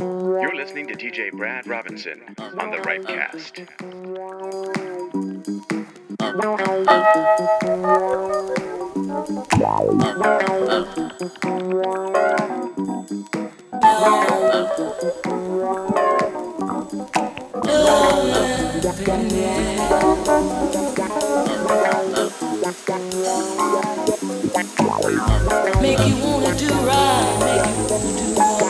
You're listening to DJ Brad Robinson on the Ripecast. Make you wanna do right, make you wanna do right.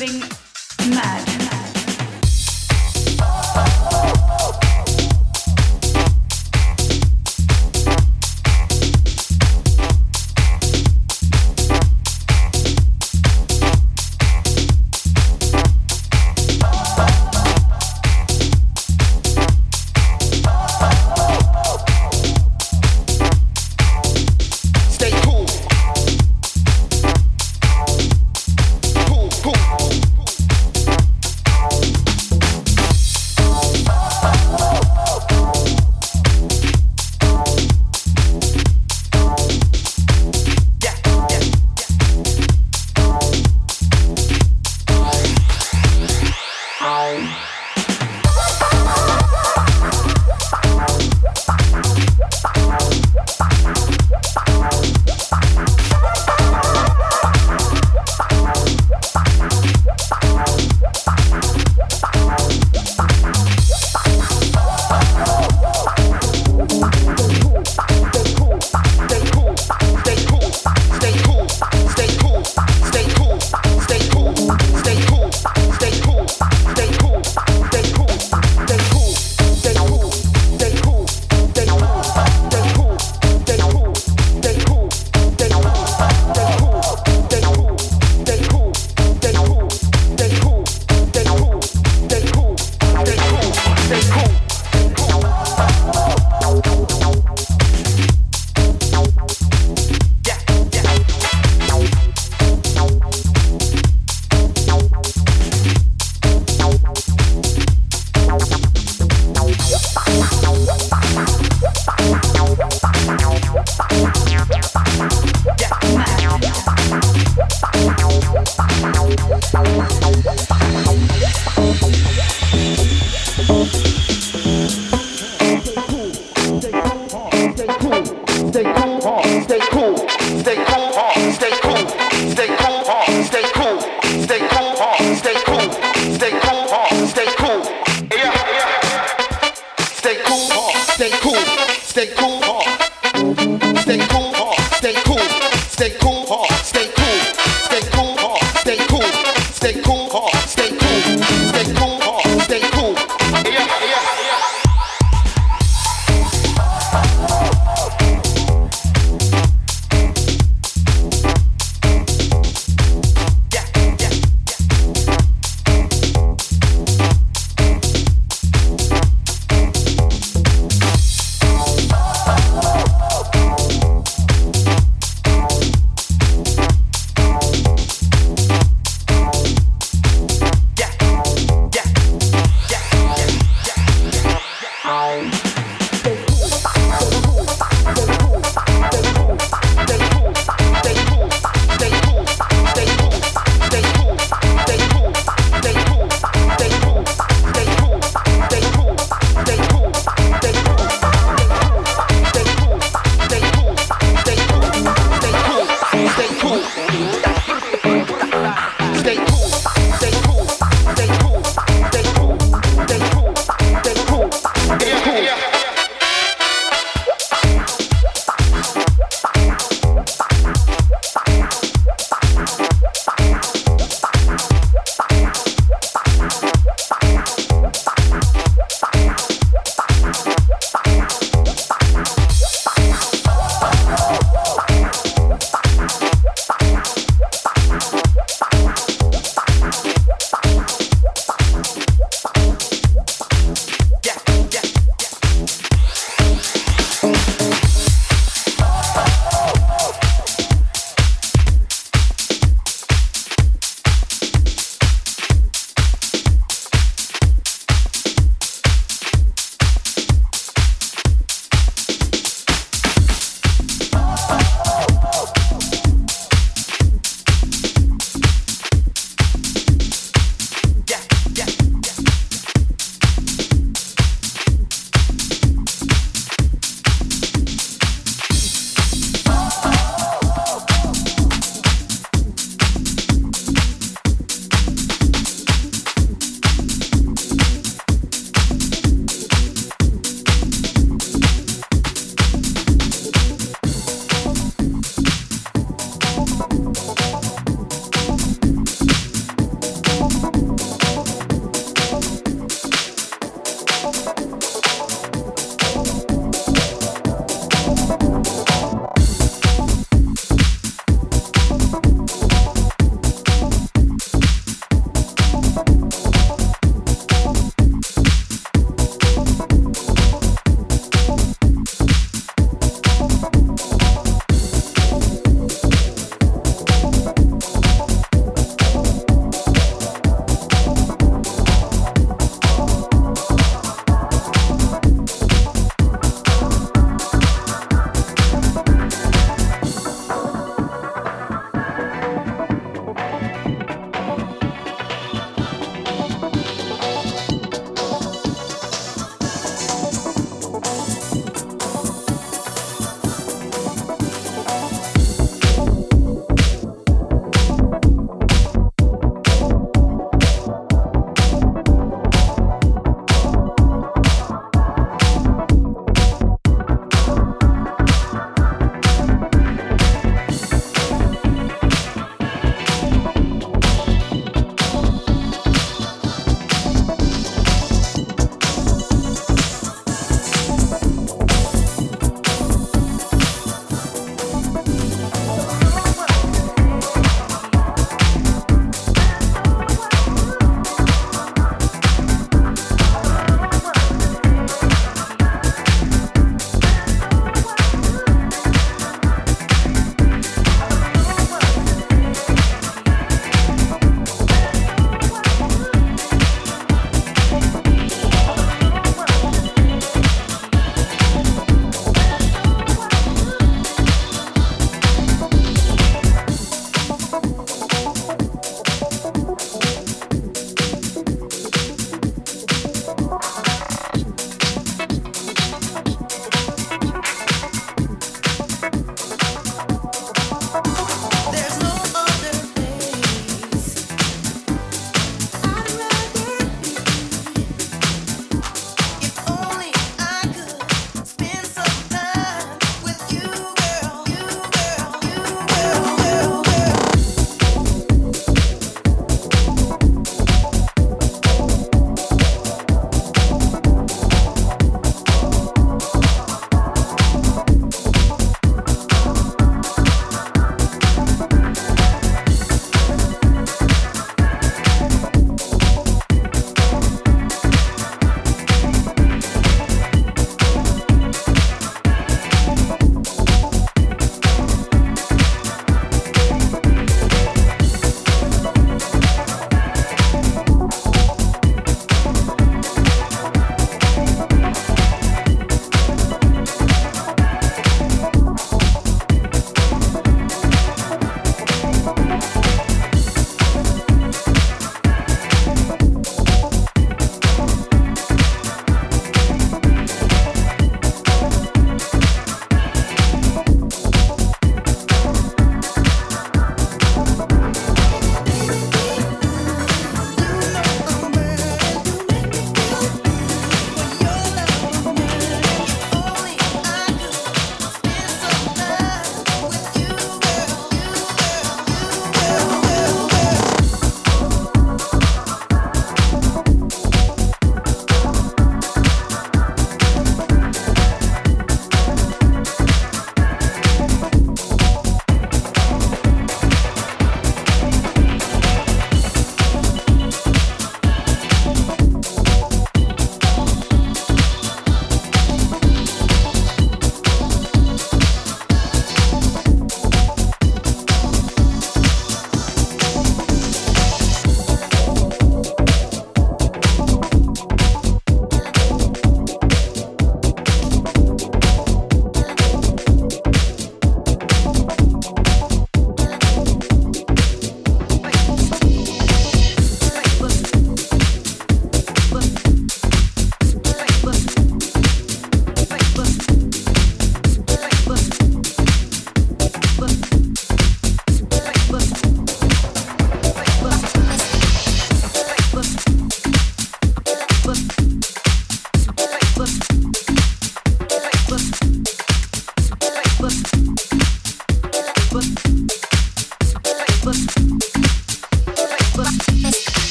amazing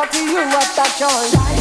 Ooh.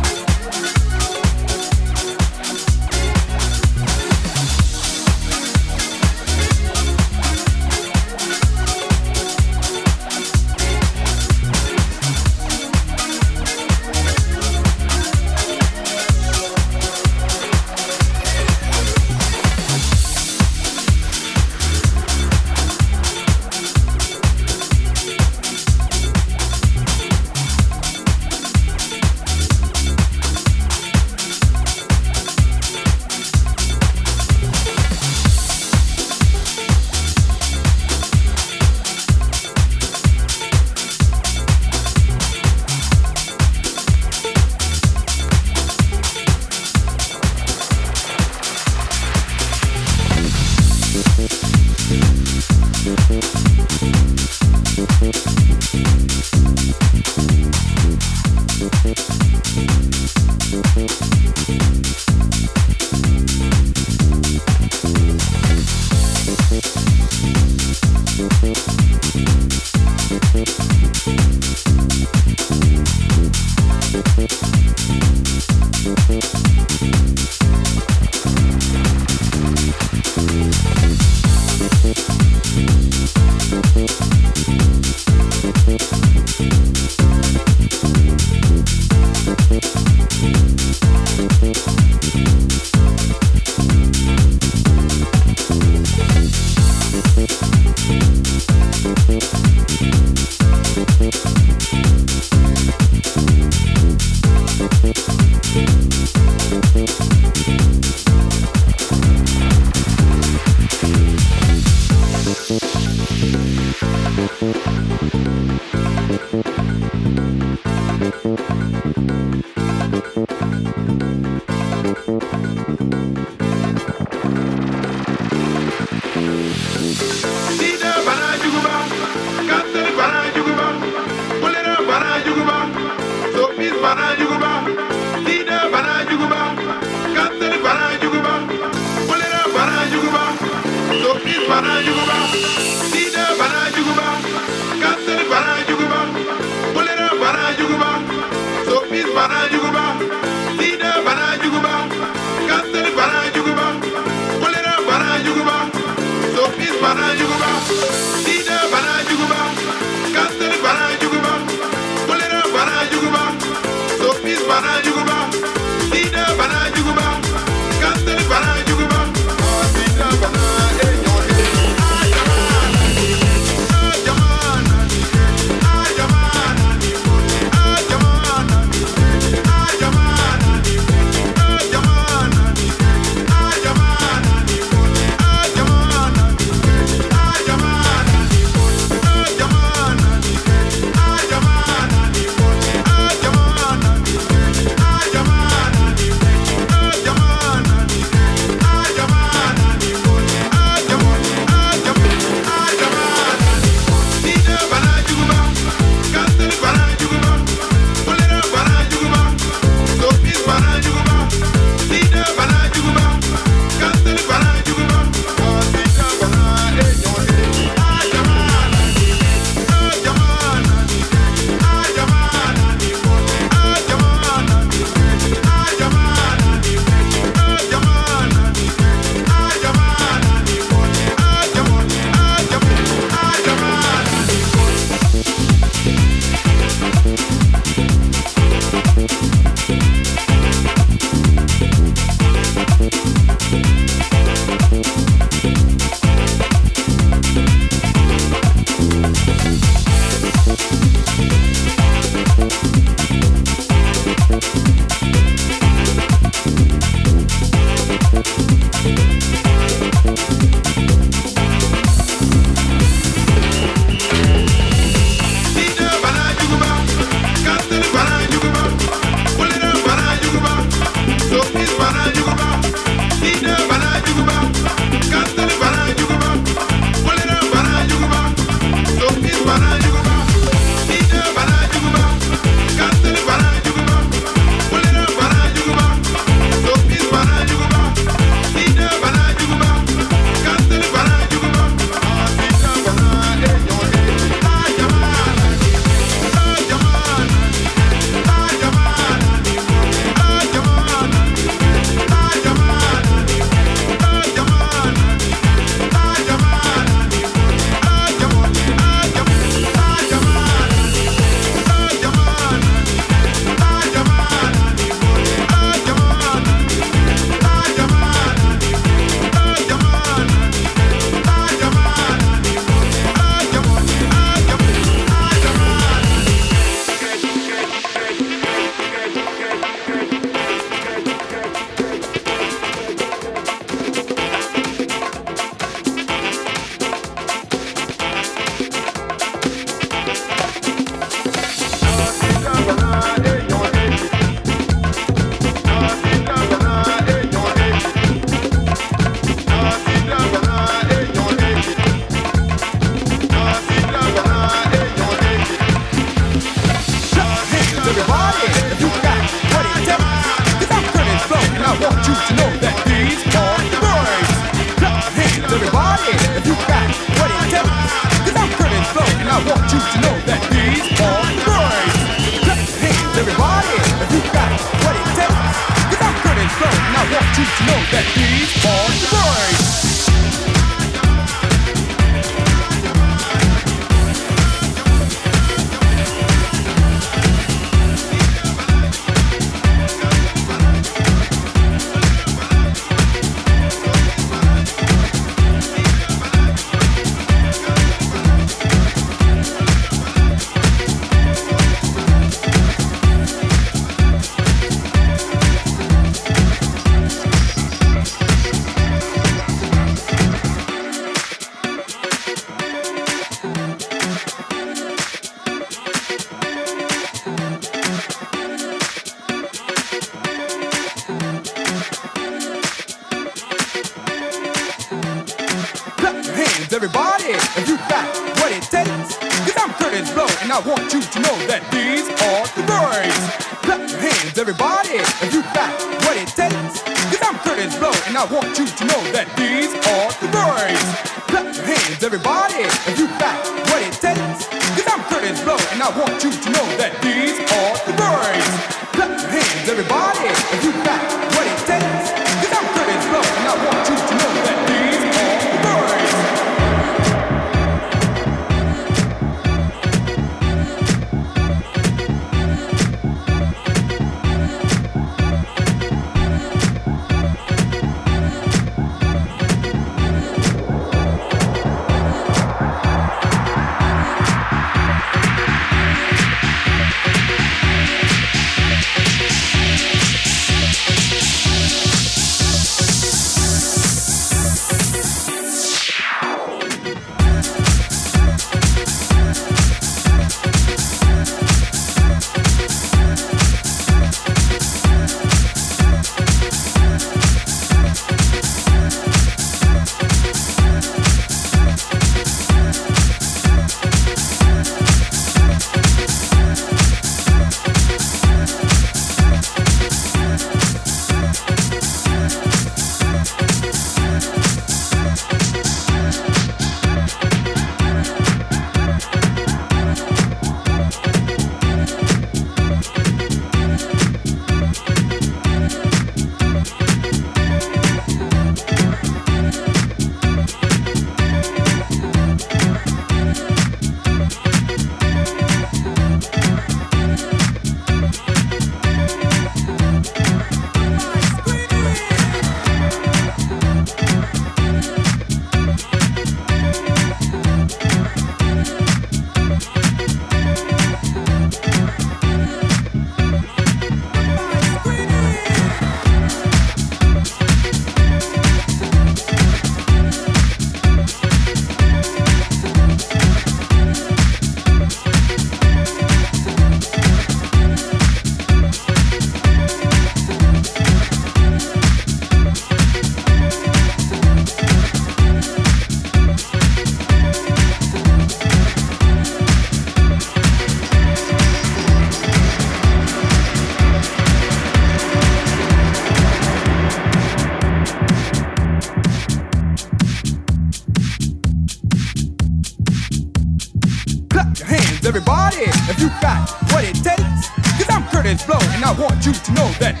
You to know that